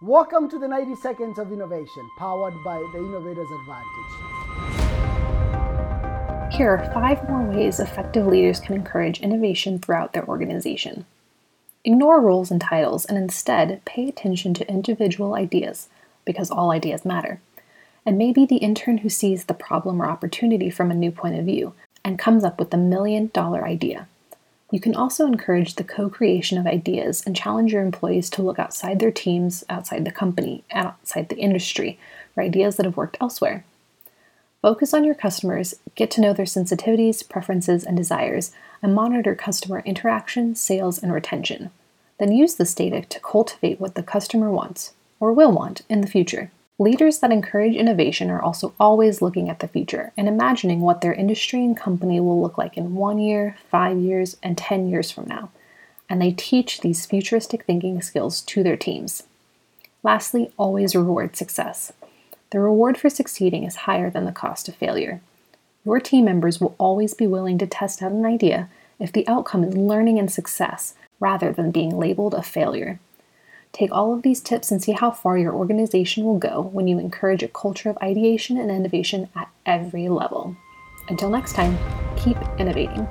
Welcome to the 90 Seconds of Innovation, powered by the Innovator's Advantage. Here are five more ways effective leaders can encourage innovation throughout their organization. Ignore roles and titles and instead pay attention to individual ideas, because all ideas matter. And maybe the intern who sees the problem or opportunity from a new point of view and comes up with the million dollar idea. You can also encourage the co creation of ideas and challenge your employees to look outside their teams, outside the company, outside the industry for ideas that have worked elsewhere. Focus on your customers, get to know their sensitivities, preferences, and desires, and monitor customer interaction, sales, and retention. Then use this data to cultivate what the customer wants, or will want, in the future. Leaders that encourage innovation are also always looking at the future and imagining what their industry and company will look like in one year, five years, and 10 years from now. And they teach these futuristic thinking skills to their teams. Lastly, always reward success. The reward for succeeding is higher than the cost of failure. Your team members will always be willing to test out an idea if the outcome is learning and success rather than being labeled a failure. Take all of these tips and see how far your organization will go when you encourage a culture of ideation and innovation at every level. Until next time, keep innovating.